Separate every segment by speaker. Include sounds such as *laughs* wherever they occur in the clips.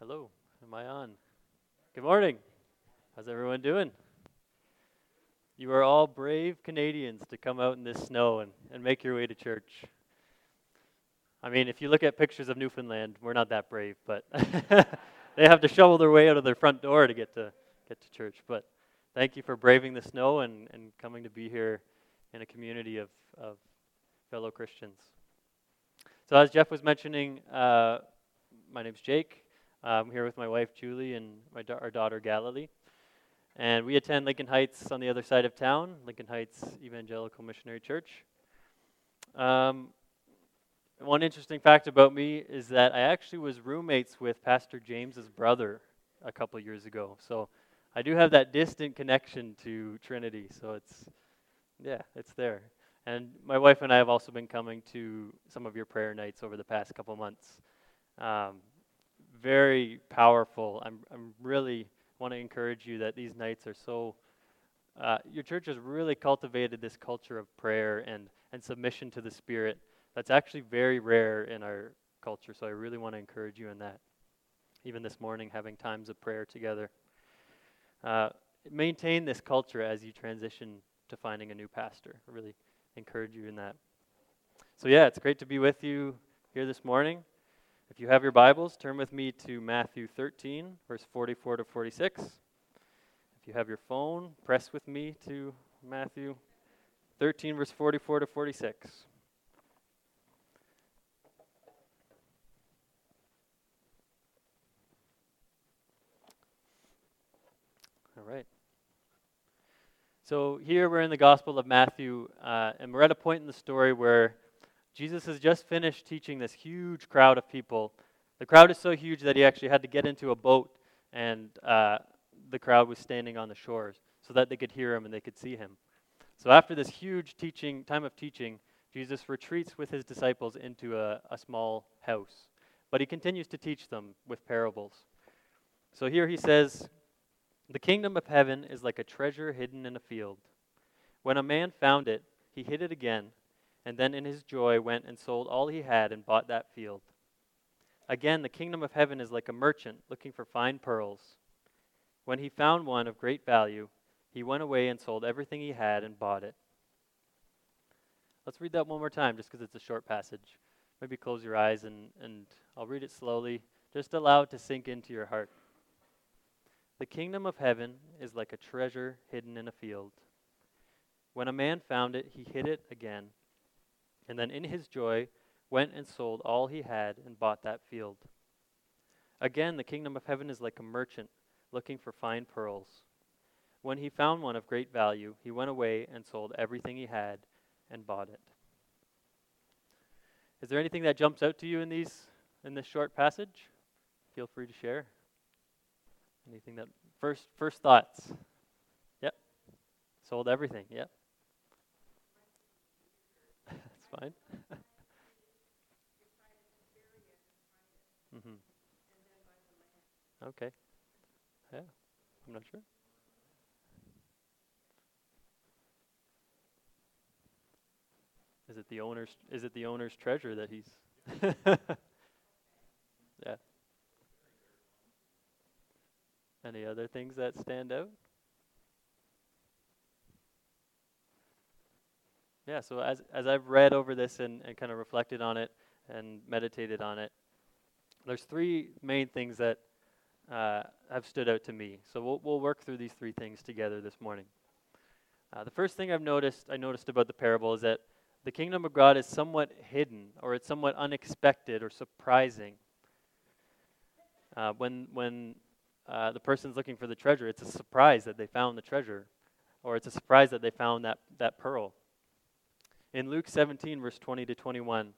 Speaker 1: Hello, am I on? Good morning. How's everyone doing? You are all brave Canadians to come out in this snow and, and make your way to church. I mean, if you look at pictures of Newfoundland, we're not that brave, but *laughs* they have to shovel their way out of their front door to get to get to church. But thank you for braving the snow and, and coming to be here in a community of, of fellow Christians. So, as Jeff was mentioning, uh, my name's Jake. I'm here with my wife Julie and my da- our daughter Galilee. And we attend Lincoln Heights on the other side of town, Lincoln Heights Evangelical Missionary Church. Um, one interesting fact about me is that I actually was roommates with Pastor James's brother a couple years ago. So I do have that distant connection to Trinity. So it's, yeah, it's there. And my wife and I have also been coming to some of your prayer nights over the past couple months. Um, very powerful. I'm, I'm really want to encourage you that these nights are so. Uh, your church has really cultivated this culture of prayer and, and submission to the Spirit that's actually very rare in our culture. So I really want to encourage you in that. Even this morning, having times of prayer together. Uh, maintain this culture as you transition to finding a new pastor. I really encourage you in that. So, yeah, it's great to be with you here this morning. If you have your Bibles, turn with me to Matthew 13, verse 44 to 46. If you have your phone, press with me to Matthew 13, verse 44 to 46. All right. So here we're in the Gospel of Matthew, uh, and we're at a point in the story where Jesus has just finished teaching this huge crowd of people. The crowd is so huge that he actually had to get into a boat, and uh, the crowd was standing on the shores so that they could hear him and they could see him. So after this huge teaching time of teaching, Jesus retreats with his disciples into a, a small house, but he continues to teach them with parables. So here he says, "The kingdom of heaven is like a treasure hidden in a field. When a man found it, he hid it again." And then in his joy went and sold all he had and bought that field. Again, the kingdom of heaven is like a merchant looking for fine pearls. When he found one of great value, he went away and sold everything he had and bought it. Let's read that one more time just because it's a short passage. Maybe close your eyes and, and I'll read it slowly. Just allow it to sink into your heart. The kingdom of heaven is like a treasure hidden in a field. When a man found it, he hid it again and then in his joy went and sold all he had and bought that field. Again, the kingdom of heaven is like a merchant looking for fine pearls. When he found one of great value, he went away and sold everything he had and bought it. Is there anything that jumps out to you in these in this short passage? Feel free to share. Anything that first first thoughts? Yep. Sold everything. Yep fine. *laughs* mm-hmm. Okay. Yeah, I'm not sure. Is it the owner's? Is it the owner's treasure that he's? *laughs* yeah. Any other things that stand out? Yeah, so as, as I've read over this and, and kind of reflected on it and meditated on it, there's three main things that uh, have stood out to me. So we'll, we'll work through these three things together this morning. Uh, the first thing I've noticed, I noticed about the parable is that the kingdom of God is somewhat hidden, or it's somewhat unexpected or surprising. Uh, when when uh, the person's looking for the treasure, it's a surprise that they found the treasure, or it's a surprise that they found that, that pearl. In Luke 17, verse 20 to 21,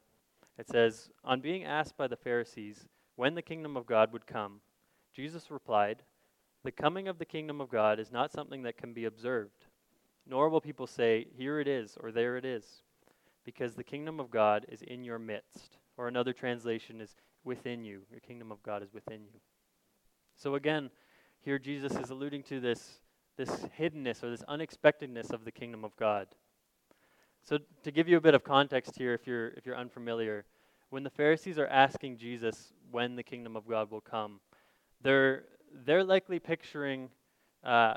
Speaker 1: it says, On being asked by the Pharisees when the kingdom of God would come, Jesus replied, The coming of the kingdom of God is not something that can be observed, nor will people say, Here it is, or there it is, because the kingdom of God is in your midst. Or another translation is within you. Your kingdom of God is within you. So again, here Jesus is alluding to this, this hiddenness or this unexpectedness of the kingdom of God. So to give you a bit of context here, if you're if you're unfamiliar, when the Pharisees are asking Jesus when the kingdom of God will come, they're, they're likely picturing uh,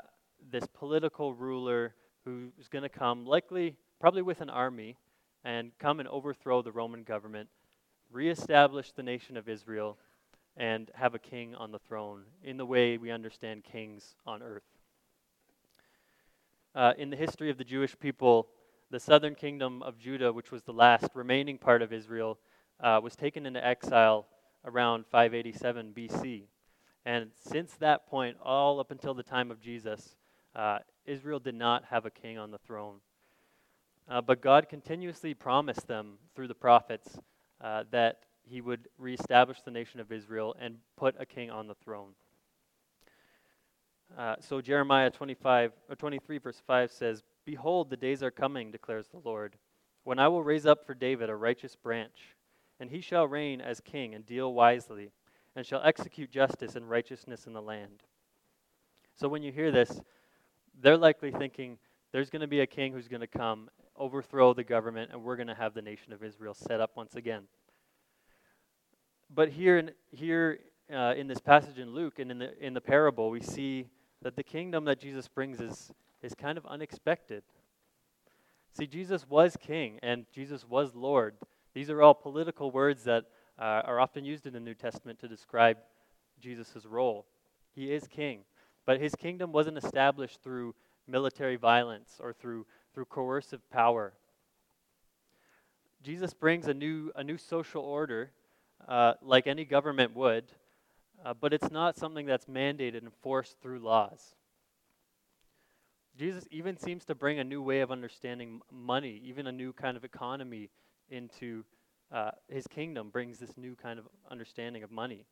Speaker 1: this political ruler who's going to come, likely, probably with an army, and come and overthrow the Roman government, reestablish the nation of Israel, and have a king on the throne in the way we understand kings on earth. Uh, in the history of the Jewish people, the southern kingdom of Judah, which was the last remaining part of Israel, uh, was taken into exile around 587 BC. And since that point, all up until the time of Jesus, uh, Israel did not have a king on the throne. Uh, but God continuously promised them through the prophets uh, that he would reestablish the nation of Israel and put a king on the throne. Uh, so Jeremiah 25 or 23 verse 5 says, "Behold, the days are coming," declares the Lord, "when I will raise up for David a righteous branch, and he shall reign as king and deal wisely, and shall execute justice and righteousness in the land." So when you hear this, they're likely thinking there's going to be a king who's going to come, overthrow the government, and we're going to have the nation of Israel set up once again. But here in, here uh, in this passage in Luke and in the, in the parable, we see that the kingdom that Jesus brings is, is kind of unexpected. See, Jesus was king and Jesus was Lord. These are all political words that uh, are often used in the New Testament to describe Jesus' role. He is king. But his kingdom wasn't established through military violence or through, through coercive power. Jesus brings a new, a new social order, uh, like any government would, uh, but it's not something that's mandated and forced through laws. Jesus even seems to bring a new way of understanding money, even a new kind of economy into uh, his kingdom, brings this new kind of understanding of money,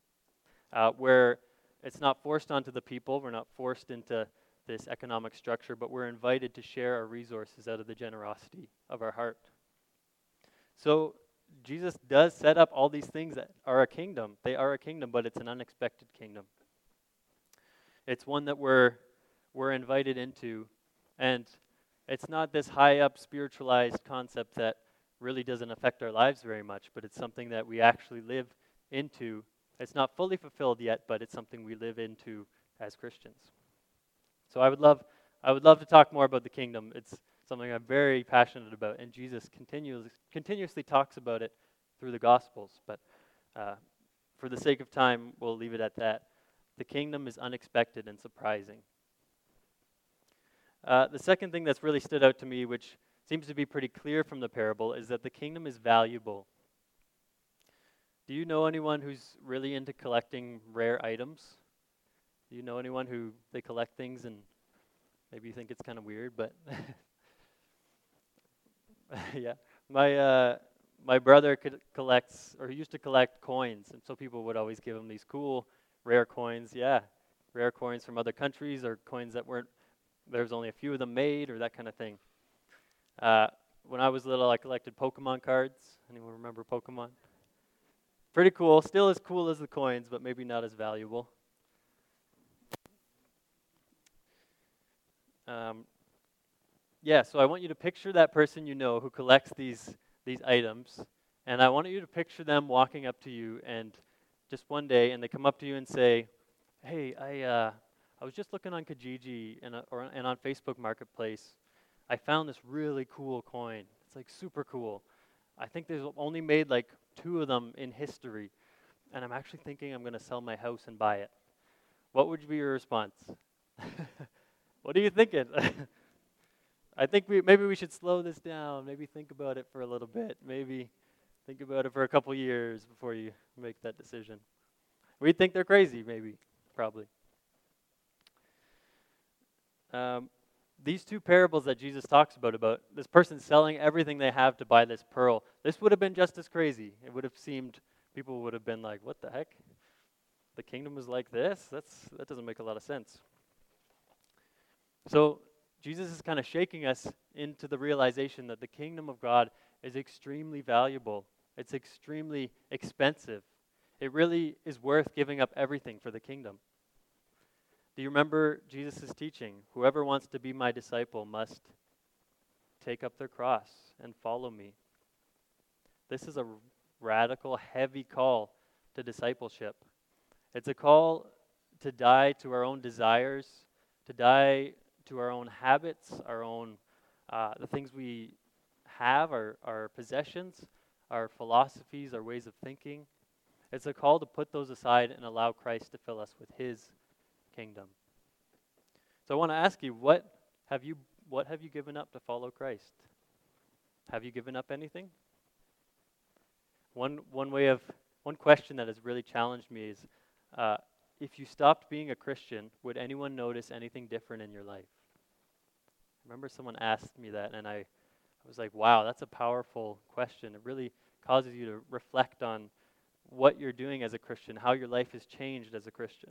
Speaker 1: uh, where it's not forced onto the people. We're not forced into this economic structure, but we're invited to share our resources out of the generosity of our heart. So Jesus does set up all these things that are a kingdom. They are a kingdom, but it's an unexpected kingdom. It's one that we're we're invited into, and it's not this high up spiritualized concept that really doesn't affect our lives very much, but it's something that we actually live into it's not fully fulfilled yet, but it's something we live into as Christians. So I would love, I would love to talk more about the kingdom. It's something I'm very passionate about, and Jesus continuously, continuously talks about it through the Gospels. But uh, for the sake of time, we'll leave it at that. The kingdom is unexpected and surprising. Uh, the second thing that's really stood out to me, which seems to be pretty clear from the parable, is that the kingdom is valuable. Do you know anyone who's really into collecting rare items? Do you know anyone who they collect things and maybe you think it's kind of weird, but *laughs* yeah, my uh, my brother collects or he used to collect coins, and so people would always give him these cool rare coins. Yeah, rare coins from other countries or coins that weren't there's only a few of them made or that kind of thing. Uh, when I was little, I collected Pokemon cards. Anyone remember Pokemon? Pretty cool. Still as cool as the coins, but maybe not as valuable. Um, yeah, so I want you to picture that person you know who collects these these items, and I want you to picture them walking up to you and just one day, and they come up to you and say, "Hey, I uh, I was just looking on Kijiji and uh, or and on Facebook Marketplace. I found this really cool coin. It's like super cool. I think there's only made like two of them in history, and I'm actually thinking I'm going to sell my house and buy it. What would be your response? *laughs* what are you thinking? *laughs* I think we, maybe we should slow this down. Maybe think about it for a little bit. Maybe think about it for a couple years before you make that decision. We think they're crazy, maybe, probably. Um, these two parables that Jesus talks about, about this person selling everything they have to buy this pearl, this would have been just as crazy. It would have seemed, people would have been like, what the heck? The kingdom is like this? That's, that doesn't make a lot of sense. So, Jesus is kind of shaking us into the realization that the kingdom of God is extremely valuable, it's extremely expensive. It really is worth giving up everything for the kingdom. Do you remember Jesus' teaching? Whoever wants to be my disciple must take up their cross and follow me. This is a radical, heavy call to discipleship. It's a call to die to our own desires, to die to our own habits, our own uh, the things we have, our, our possessions, our philosophies, our ways of thinking. It's a call to put those aside and allow Christ to fill us with His kingdom. So I want to ask you, what have you what have you given up to follow Christ? Have you given up anything? One one way of one question that has really challenged me is, uh, if you stopped being a Christian, would anyone notice anything different in your life? I remember someone asked me that, and I, I was like, wow, that's a powerful question. It really causes you to reflect on what you're doing as a Christian, how your life has changed as a Christian.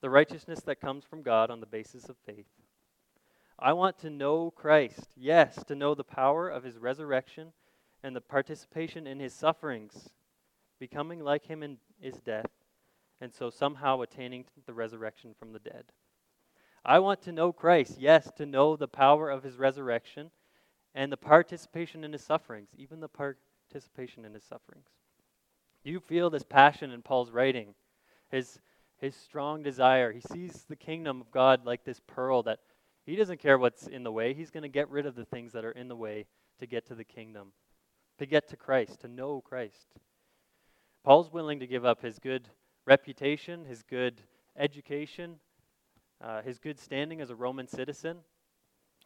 Speaker 1: the righteousness that comes from God on the basis of faith. I want to know Christ, yes, to know the power of his resurrection and the participation in his sufferings, becoming like him in his death, and so somehow attaining the resurrection from the dead. I want to know Christ, yes, to know the power of his resurrection and the participation in his sufferings, even the participation in his sufferings. You feel this passion in Paul's writing, his, his strong desire. He sees the kingdom of God like this pearl that he doesn't care what's in the way. He's going to get rid of the things that are in the way to get to the kingdom to get to Christ, to know Christ. Paul's willing to give up his good reputation, his good education, uh, his good standing as a Roman citizen.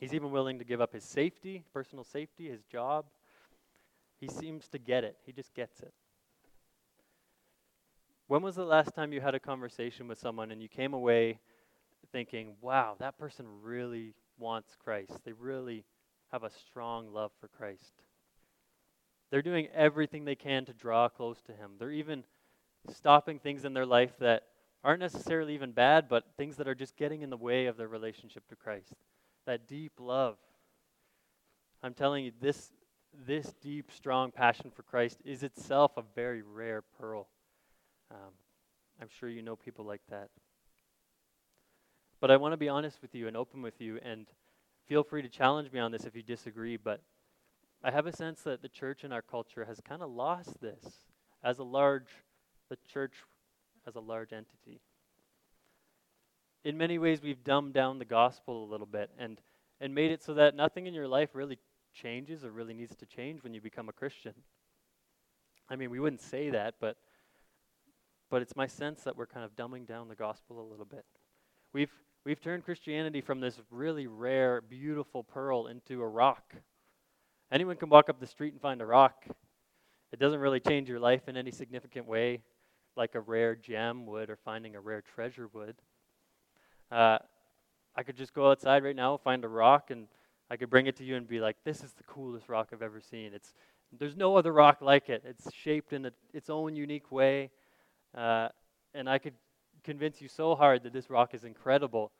Speaker 1: He's even willing to give up his safety, personal safety, his job. He seems to get it. He just gets it. When was the last time you had a conversation with someone and you came away thinking, wow, that person really wants Christ? They really have a strong love for Christ. They're doing everything they can to draw close to Him. They're even stopping things in their life that aren't necessarily even bad, but things that are just getting in the way of their relationship to Christ. That deep love. I'm telling you, this, this deep, strong passion for Christ is itself a very rare pearl. Um, I'm sure you know people like that. But I want to be honest with you and open with you, and feel free to challenge me on this if you disagree. But I have a sense that the church in our culture has kind of lost this as a large, the church as a large entity. In many ways, we've dumbed down the gospel a little bit and, and made it so that nothing in your life really changes or really needs to change when you become a Christian. I mean, we wouldn't say that, but but it's my sense that we're kind of dumbing down the gospel a little bit. We've we've turned Christianity from this really rare, beautiful pearl into a rock Anyone can walk up the street and find a rock. It doesn't really change your life in any significant way, like a rare gem would or finding a rare treasure would. Uh, I could just go outside right now, find a rock, and I could bring it to you and be like, "This is the coolest rock I've ever seen. It's there's no other rock like it. It's shaped in a, its own unique way, uh, and I could convince you so hard that this rock is incredible.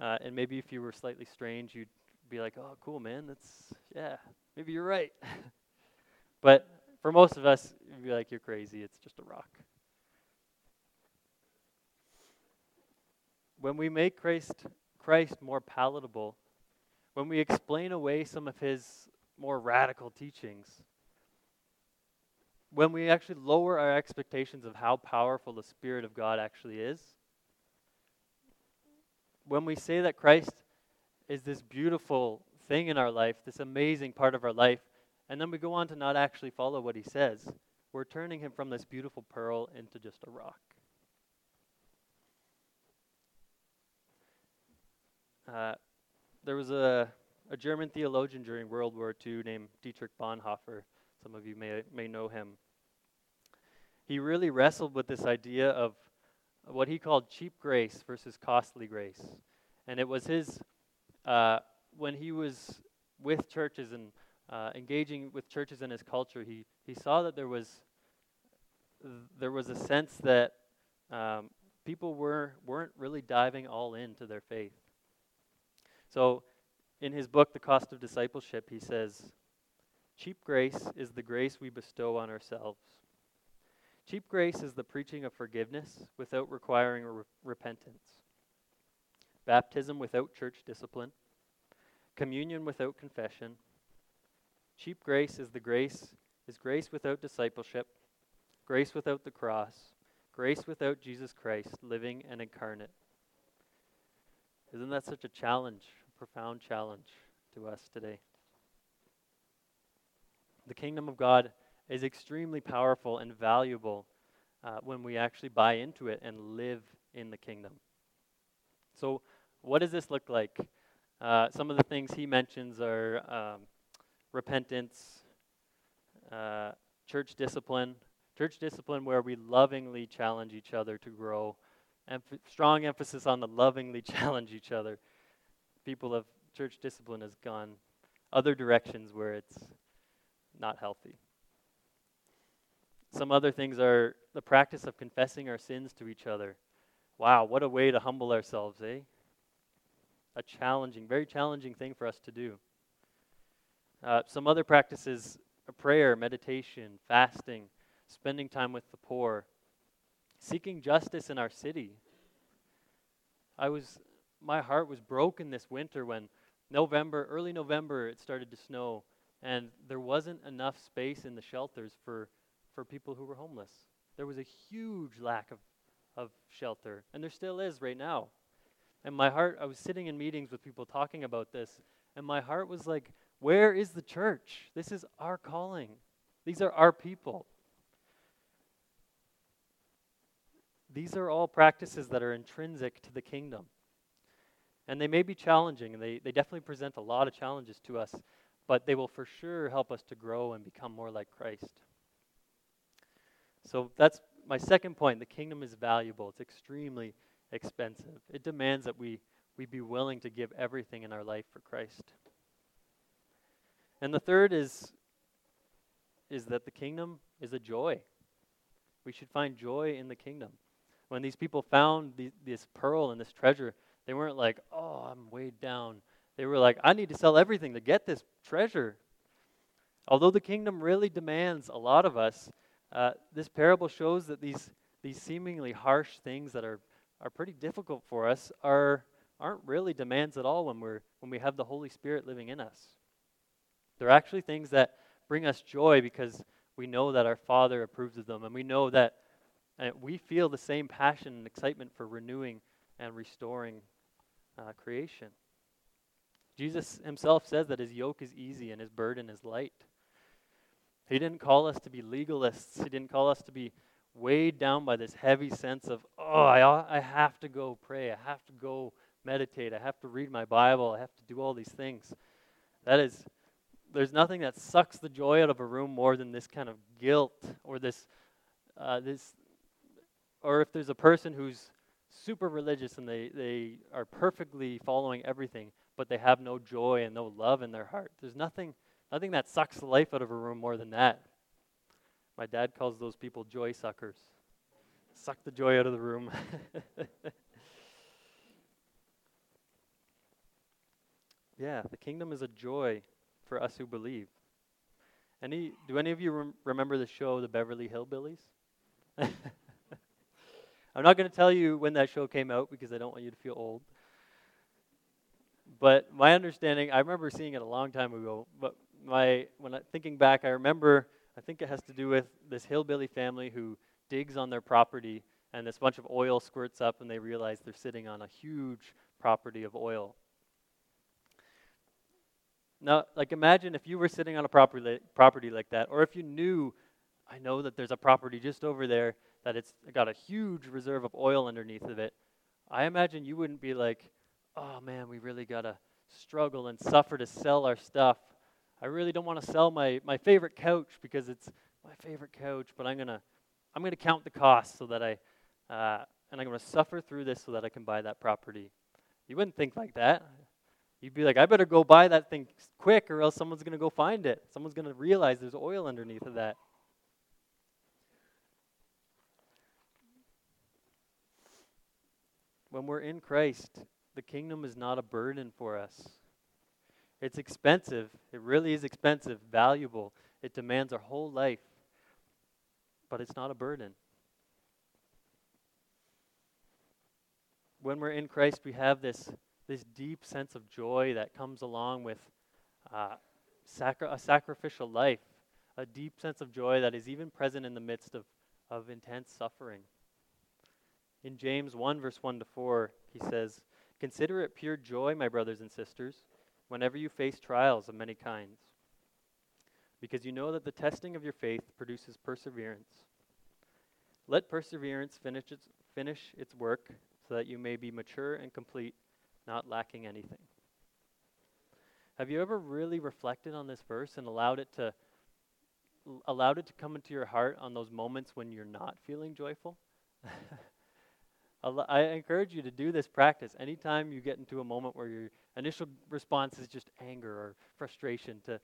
Speaker 1: Uh, and maybe if you were slightly strange, you'd be like, "Oh, cool, man. That's yeah, maybe you're right. *laughs* but for most of us, you'd be like, you're crazy. It's just a rock. When we make Christ, Christ more palatable, when we explain away some of his more radical teachings, when we actually lower our expectations of how powerful the Spirit of God actually is, when we say that Christ is this beautiful thing in our life, this amazing part of our life, and then we go on to not actually follow what he says, we're turning him from this beautiful pearl into just a rock. Uh, there was a, a German theologian during World War II named Dietrich Bonhoeffer. Some of you may, may know him. He really wrestled with this idea of what he called cheap grace versus costly grace. And it was his uh, when he was with churches and uh, engaging with churches in his culture, he, he saw that there was there was a sense that um, people were, weren't really diving all into their faith. So, in his book, The Cost of Discipleship, he says, Cheap grace is the grace we bestow on ourselves. Cheap grace is the preaching of forgiveness without requiring re- repentance, baptism without church discipline, communion without confession. Cheap grace is the grace is grace without discipleship, grace without the cross, grace without Jesus Christ living and incarnate. Isn't that such a challenge, a profound challenge to us today? The kingdom of God is extremely powerful and valuable uh, when we actually buy into it and live in the kingdom. So, what does this look like? Uh, some of the things he mentions are um, repentance, uh, church discipline, church discipline where we lovingly challenge each other to grow, and strong emphasis on the lovingly *laughs* challenge each other. People of church discipline has gone other directions where it's not healthy. Some other things are the practice of confessing our sins to each other. Wow, what a way to humble ourselves, eh? a challenging, very challenging thing for us to do. Uh, some other practices prayer, meditation, fasting, spending time with the poor, seeking justice in our city. I was, my heart was broken this winter when November, early November, it started to snow, and there wasn't enough space in the shelters for, for people who were homeless. There was a huge lack of, of shelter, and there still is right now. And my heart, I was sitting in meetings with people talking about this, and my heart was like, where is the church? This is our calling. These are our people. These are all practices that are intrinsic to the kingdom. And they may be challenging, and they, they definitely present a lot of challenges to us, but they will for sure help us to grow and become more like Christ. So that's my second point. The kingdom is valuable, it's extremely expensive. It demands that we, we be willing to give everything in our life for Christ. And the third is, is that the kingdom is a joy. We should find joy in the kingdom. When these people found the, this pearl and this treasure, they weren't like, oh, I'm weighed down. They were like, I need to sell everything to get this treasure. Although the kingdom really demands a lot of us, uh, this parable shows that these, these seemingly harsh things that are are pretty difficult for us are aren't really demands at all when we're when we have the Holy Spirit living in us. They're actually things that bring us joy because we know that our Father approves of them, and we know that uh, we feel the same passion and excitement for renewing and restoring uh, creation. Jesus himself says that his yoke is easy and his burden is light. He didn't call us to be legalists. He didn't call us to be weighed down by this heavy sense of, oh, I, I have to go pray. I have to go meditate. I have to read my Bible. I have to do all these things. That is, there's nothing that sucks the joy out of a room more than this kind of guilt or this, uh, this, or if there's a person who's super religious and they, they are perfectly following everything, but they have no joy and no love in their heart. There's nothing, nothing that sucks the life out of a room more than that. My dad calls those people joy suckers. Suck the joy out of the room. *laughs* yeah, the kingdom is a joy for us who believe. Any, do any of you rem- remember the show, The Beverly Hillbillies? *laughs* I'm not going to tell you when that show came out because I don't want you to feel old. But my understanding, I remember seeing it a long time ago. But my, when I, thinking back, I remember I think it has to do with this hillbilly family who digs on their property and this bunch of oil squirts up and they realize they're sitting on a huge property of oil. Now, like imagine if you were sitting on a property property like that, or if you knew, I know that there's a property just over there that it's got a huge reserve of oil underneath of it. I imagine you wouldn't be like, oh man, we really gotta struggle and suffer to sell our stuff I really don't want to sell my, my favorite couch because it's my favorite couch, but I'm gonna I'm gonna count the cost so that I uh, and I'm gonna suffer through this so that I can buy that property. You wouldn't think like that. You'd be like, I better go buy that thing quick, or else someone's gonna go find it. Someone's gonna realize there's oil underneath of that. when we're in Christ, the kingdom is not a burden for us. It's expensive. It really is expensive, valuable. It demands our whole life, but it's not a burden. When we're in Christ, we have this, this deep sense of joy that comes along with uh, sacri- a sacrificial life, a deep sense of joy that is even present in the midst of, of intense suffering. In James 1, verse 1 to 4, he says, Consider it pure joy, my brothers and sisters, whenever you face trials of many kinds, because you know that the testing of your faith produces perseverance. Let perseverance finish its, finish its work so that you may be mature and complete, not lacking anything. Have you ever really reflected on this verse and allowed it to allowed it to come into your heart on those moments when you're not feeling joyful? *laughs* I encourage you to do this practice anytime you get into a moment where your initial response is just anger or frustration to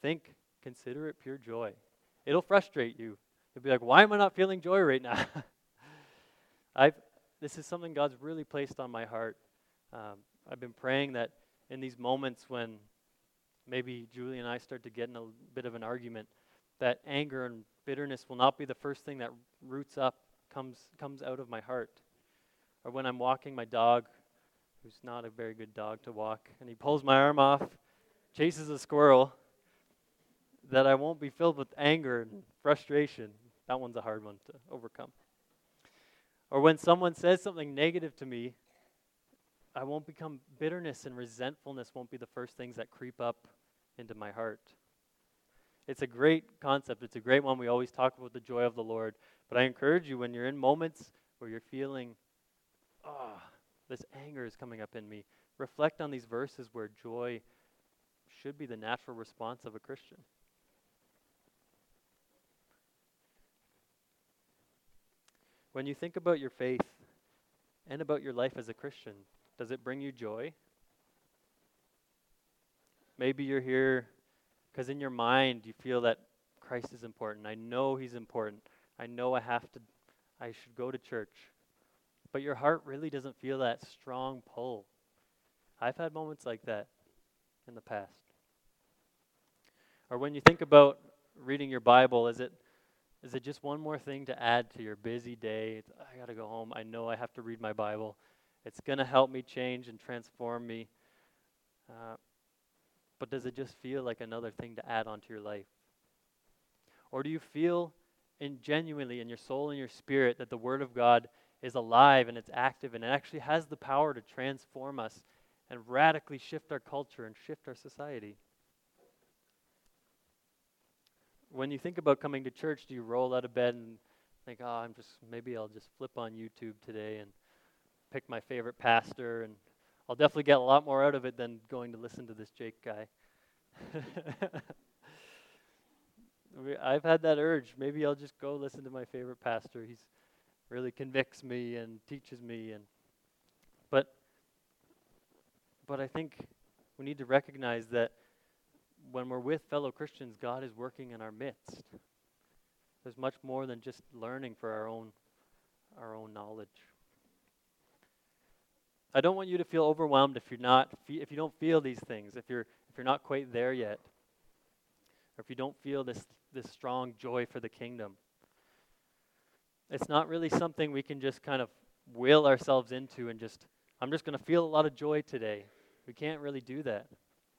Speaker 1: think, consider it pure joy. It'll frustrate you. You'll be like, why am I not feeling joy right now? *laughs* I've, this is something God's really placed on my heart. Um, I've been praying that in these moments when maybe Julie and I start to get in a bit of an argument, that anger and bitterness will not be the first thing that roots up, comes, comes out of my heart or when I'm walking my dog, who's not a very good dog to walk, and he pulls my arm off, chases a squirrel, that I won't be filled with anger and frustration. That one's a hard one to overcome. Or when someone says something negative to me, I won't become bitterness and resentfulness won't be the first things that creep up into my heart. It's a great concept. It's a great one. We always talk about the joy of the Lord. But I encourage you when you're in moments where you're feeling oh, this anger is coming up in me. Reflect on these verses where joy should be the natural response of a Christian. When you think about your faith and about your life as a Christian, does it bring you joy? Maybe you're here because in your mind you feel that Christ is important. I know he's important. I know I have to I should go to church but your heart really doesn't feel that strong pull. I've had moments like that in the past. Or when you think about reading your Bible, is it is it just one more thing to add to your busy day? It's, I got to go home. I know I have to read my Bible. It's going to help me change and transform me. Uh, but does it just feel like another thing to add onto your life? Or do you feel in genuinely in your soul and your spirit that the Word of God is alive and it's active and it actually has the power to transform us and radically shift our culture and shift our society. When you think about coming to church, do you roll out of bed and think, oh, I'm just, maybe I'll just flip on YouTube today and pick my favorite pastor and I'll definitely get a lot more out of it than going to listen to this Jake guy. *laughs* I've had that urge. Maybe I'll just go listen to my favorite pastor. He's really convicts me and teaches me and but but I think we need to recognize that when we're with fellow Christians, God is working in our midst. There's much more than just learning for our own our own knowledge. I don't want you to feel overwhelmed if you're not if you don't feel these things, if you're if you're not quite there yet. Or if you don't feel this this strong joy for the kingdom. It's not really something we can just kind of will ourselves into and just, I'm just going to feel a lot of joy today. We can't really do that.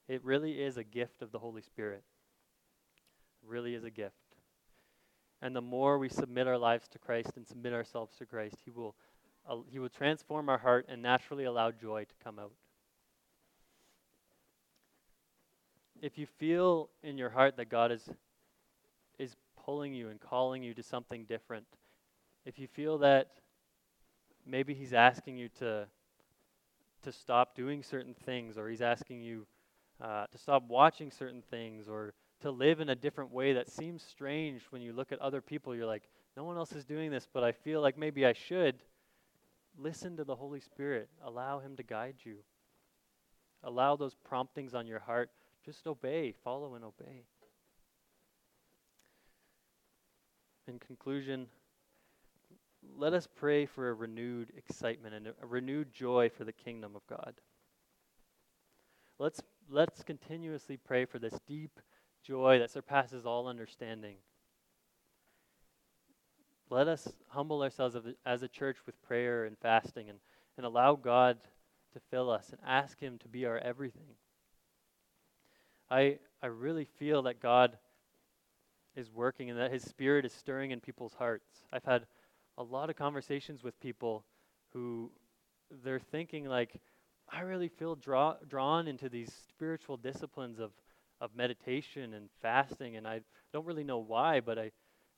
Speaker 1: It really is a gift of the Holy Spirit. It really is a gift. And the more we submit our lives to Christ and submit ourselves to Christ, He will, uh, he will transform our heart and naturally allow joy to come out. If you feel in your heart that God is, is pulling you and calling you to something different, if you feel that maybe he's asking you to to stop doing certain things or he's asking you uh, to stop watching certain things or to live in a different way that seems strange when you look at other people you're like no one else is doing this but i feel like maybe i should listen to the holy spirit. Allow him to guide you. Allow those promptings on your heart. Just obey. Follow and obey. In conclusion let us pray for a renewed excitement and a, renewed joy for the kingdom of God. Let's, let's continuously pray for this deep joy that surpasses all understanding. Let us humble ourselves as a church with prayer and fasting and, and allow God to fill us and ask Him to be our everything. I, I really feel that God is working and that His Spirit is stirring in people's hearts. I've had a lot of conversations with people who they're thinking like, I really feel draw, drawn into these spiritual disciplines of, of meditation and fasting, and I don't really know why, but I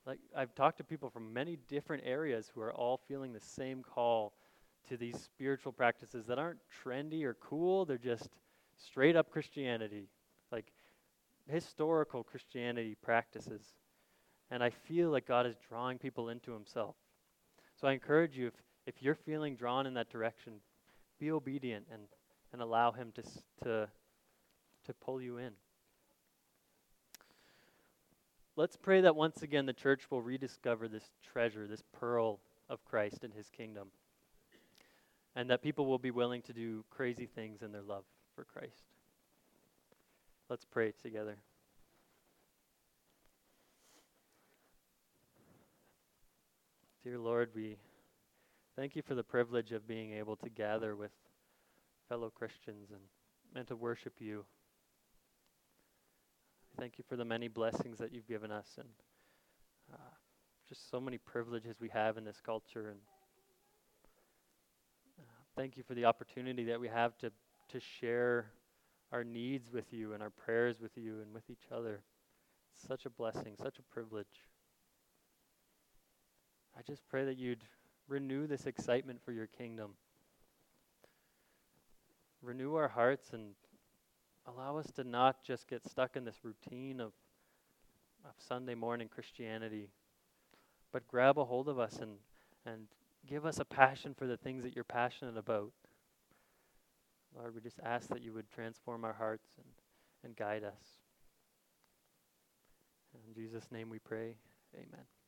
Speaker 1: like I've talked to people from many different areas who are all feeling the same call to these spiritual practices that aren't trendy or cool. They're just straight up Christianity, like historical Christianity practices. And I feel like God is drawing people into Himself. So I encourage you, if, if you're feeling drawn in that direction, be obedient and, and allow Him to, to, to pull you in. Let's pray that once again the church will rediscover this treasure, this pearl of Christ and His kingdom, and that people will be willing to do crazy things in their love for Christ. Let's pray together. Dear Lord, we thank you for the privilege of being able to gather with fellow Christians and, and to worship you. Thank you for the many blessings that you've given us and uh, just so many privileges we have in this culture. And uh, thank you for the opportunity that we have to, to share our needs with you and our prayers with you and with each other. It's such a blessing, such a privilege. I just pray that you'd renew this excitement for your kingdom. Renew our hearts and allow us to not just get stuck in this routine of, of Sunday morning Christianity, but grab a hold of us and, and give us a passion for the things that you're passionate about. Lord, we just ask that you would transform our hearts and, and guide us. In Jesus' name we pray. Amen.